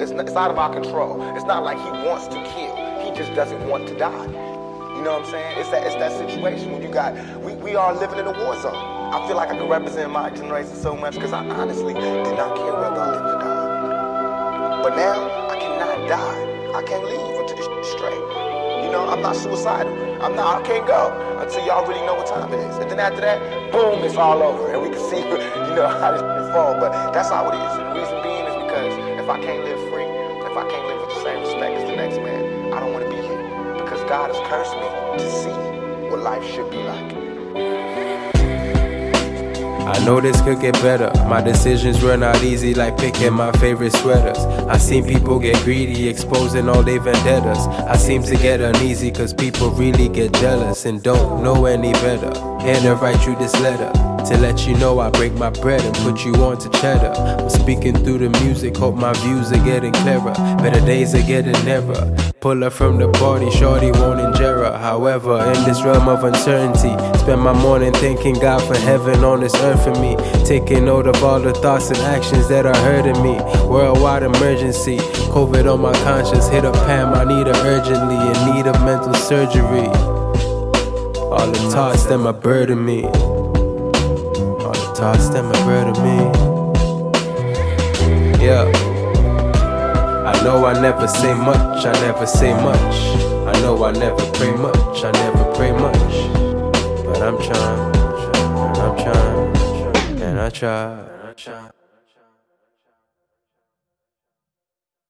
It's, not, it's out of our control. It's not like he wants to kill. He just doesn't want to die. You know what I'm saying? It's that it's that situation when you got we, we are living in a war zone. I feel like I can represent my generation so much because I honestly did not care whether I lived or died. But now I cannot die. I can't leave until this straight. You know, I'm not suicidal. I'm not. I can't go until y'all really know what time it is. And then after that, boom, it's all over, and we can see, you know, how this fall. But that's how it is. If I can't live free, if I can't live with the same respect as the next man, I don't want to be here. Because God has cursed me to see what life should be like. I know this could get better. My decisions were not easy, like picking my favorite sweaters. I seen people get greedy, exposing all their vendettas. I seem to get uneasy, cause people really get jealous and don't know any better. And I write you this letter to let you know I break my bread and put you on to cheddar. I'm speaking through the music, hope my views are getting clearer. Better days are getting nearer. Pull her from the party, shorty won't injure. However, in this realm of uncertainty, spend my morning thanking God for heaven on this earth me. Taking note of all the thoughts and actions that are hurting me. Worldwide emergency, COVID on my conscience. Hit a Pam, I need her urgently, in need of mental surgery. All the thoughts that my burden me. All the thoughts that my burden me. Yeah. I know I never say much, I never say much. I know I never pray much, I never But I'm